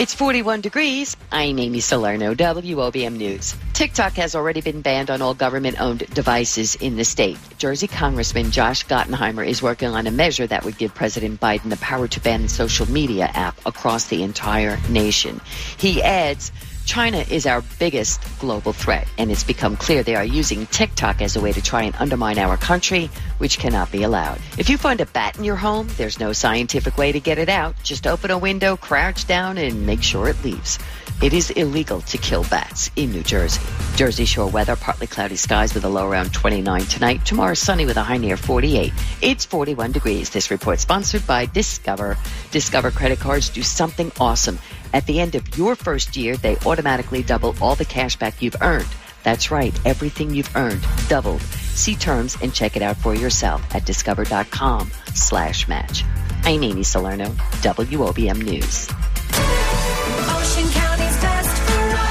It's 41 degrees. I'm Amy Salerno, WOBM News. TikTok has already been banned on all government owned devices in the state. Jersey Congressman Josh Gottheimer is working on a measure that would give President Biden the power to ban the social media app across the entire nation. He adds, China is our biggest global threat, and it's become clear they are using TikTok as a way to try and undermine our country, which cannot be allowed. If you find a bat in your home, there's no scientific way to get it out. Just open a window, crouch down, and make sure it leaves. It is illegal to kill bats in New Jersey. Jersey Shore weather, partly cloudy skies with a low around 29 tonight. Tomorrow sunny with a high near 48. It's 41 degrees. This report sponsored by Discover. Discover credit cards do something awesome. At the end of your first year, they automatically double all the cash back you've earned. That's right, everything you've earned doubled. See terms and check it out for yourself at discover.com slash match. I'm Amy Salerno, WOBM News.